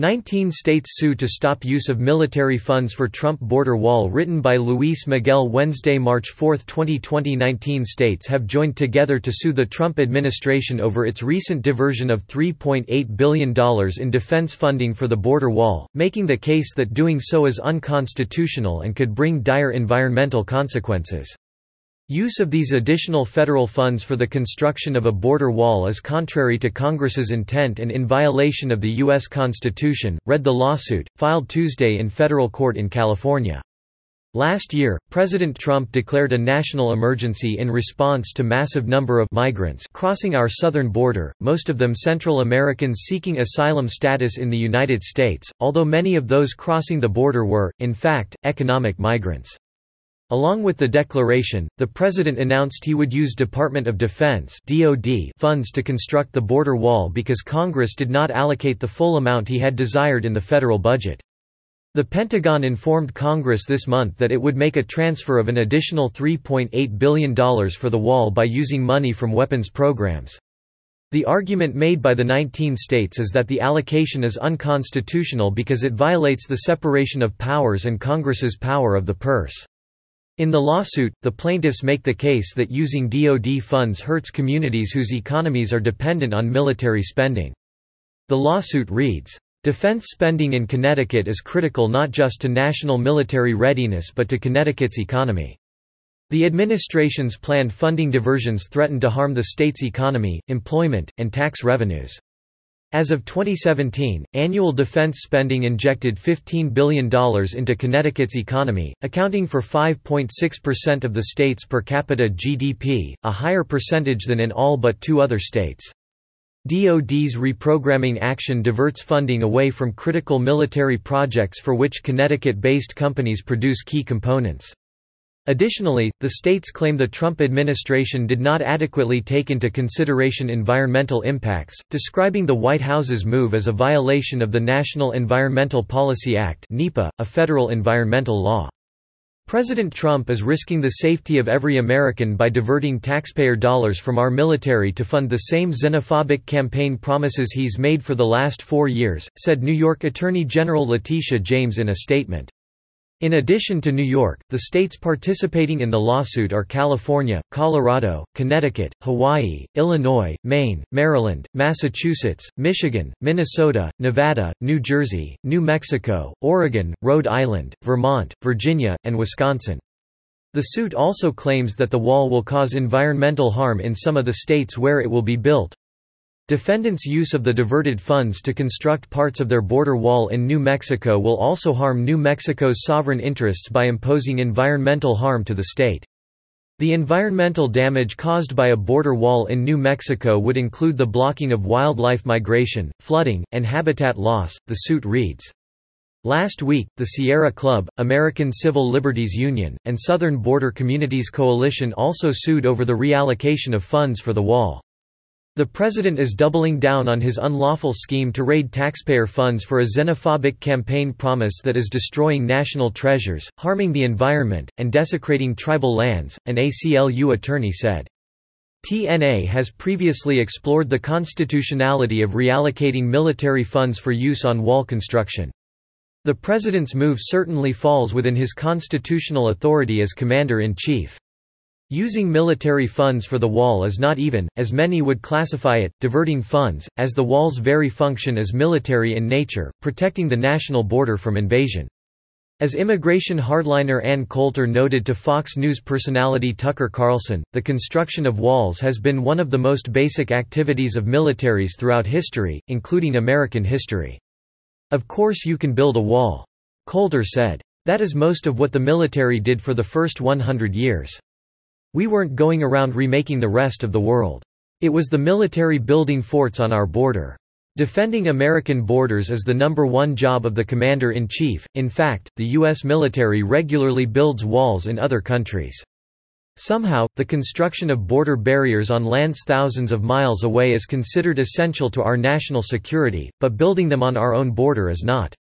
19 states sue to stop use of military funds for Trump border wall written by Luis Miguel Wednesday, March 4, 2020 19 states have joined together to sue the Trump administration over its recent diversion of $3.8 billion in defense funding for the border wall, making the case that doing so is unconstitutional and could bring dire environmental consequences. Use of these additional federal funds for the construction of a border wall is contrary to Congress's intent and in violation of the U.S. Constitution, read the lawsuit, filed Tuesday in federal court in California. Last year, President Trump declared a national emergency in response to massive number of migrants crossing our southern border, most of them Central Americans seeking asylum status in the United States, although many of those crossing the border were, in fact, economic migrants. Along with the declaration, the president announced he would use Department of Defense funds to construct the border wall because Congress did not allocate the full amount he had desired in the federal budget. The Pentagon informed Congress this month that it would make a transfer of an additional $3.8 billion for the wall by using money from weapons programs. The argument made by the 19 states is that the allocation is unconstitutional because it violates the separation of powers and Congress's power of the purse. In the lawsuit, the plaintiffs make the case that using DoD funds hurts communities whose economies are dependent on military spending. The lawsuit reads, Defense spending in Connecticut is critical not just to national military readiness but to Connecticut's economy. The administration's planned funding diversions threaten to harm the state's economy, employment, and tax revenues. As of 2017, annual defense spending injected $15 billion into Connecticut's economy, accounting for 5.6% of the state's per capita GDP, a higher percentage than in all but two other states. DoD's reprogramming action diverts funding away from critical military projects for which Connecticut-based companies produce key components. Additionally, the states claim the Trump administration did not adequately take into consideration environmental impacts, describing the White House's move as a violation of the National Environmental Policy Act (NEPA), a federal environmental law. President Trump is risking the safety of every American by diverting taxpayer dollars from our military to fund the same xenophobic campaign promises he's made for the last four years, said New York Attorney General Letitia James in a statement. In addition to New York, the states participating in the lawsuit are California, Colorado, Connecticut, Hawaii, Illinois, Maine, Maryland, Massachusetts, Michigan, Minnesota, Nevada, New Jersey, New Mexico, Oregon, Rhode Island, Vermont, Virginia, and Wisconsin. The suit also claims that the wall will cause environmental harm in some of the states where it will be built. Defendants' use of the diverted funds to construct parts of their border wall in New Mexico will also harm New Mexico's sovereign interests by imposing environmental harm to the state. The environmental damage caused by a border wall in New Mexico would include the blocking of wildlife migration, flooding, and habitat loss, the suit reads. Last week, the Sierra Club, American Civil Liberties Union, and Southern Border Communities Coalition also sued over the reallocation of funds for the wall. The president is doubling down on his unlawful scheme to raid taxpayer funds for a xenophobic campaign promise that is destroying national treasures, harming the environment, and desecrating tribal lands, an ACLU attorney said. TNA has previously explored the constitutionality of reallocating military funds for use on wall construction. The president's move certainly falls within his constitutional authority as commander-in-chief. Using military funds for the wall is not even, as many would classify it, diverting funds, as the wall's very function is military in nature, protecting the national border from invasion. As immigration hardliner Ann Coulter noted to Fox News personality Tucker Carlson, the construction of walls has been one of the most basic activities of militaries throughout history, including American history. Of course you can build a wall. Coulter said. That is most of what the military did for the first 100 years. We weren't going around remaking the rest of the world. It was the military building forts on our border. Defending American borders is the number one job of the commander-in-chief, in fact, the U.S. military regularly builds walls in other countries. Somehow, the construction of border barriers on lands thousands of miles away is considered essential to our national security, but building them on our own border is not.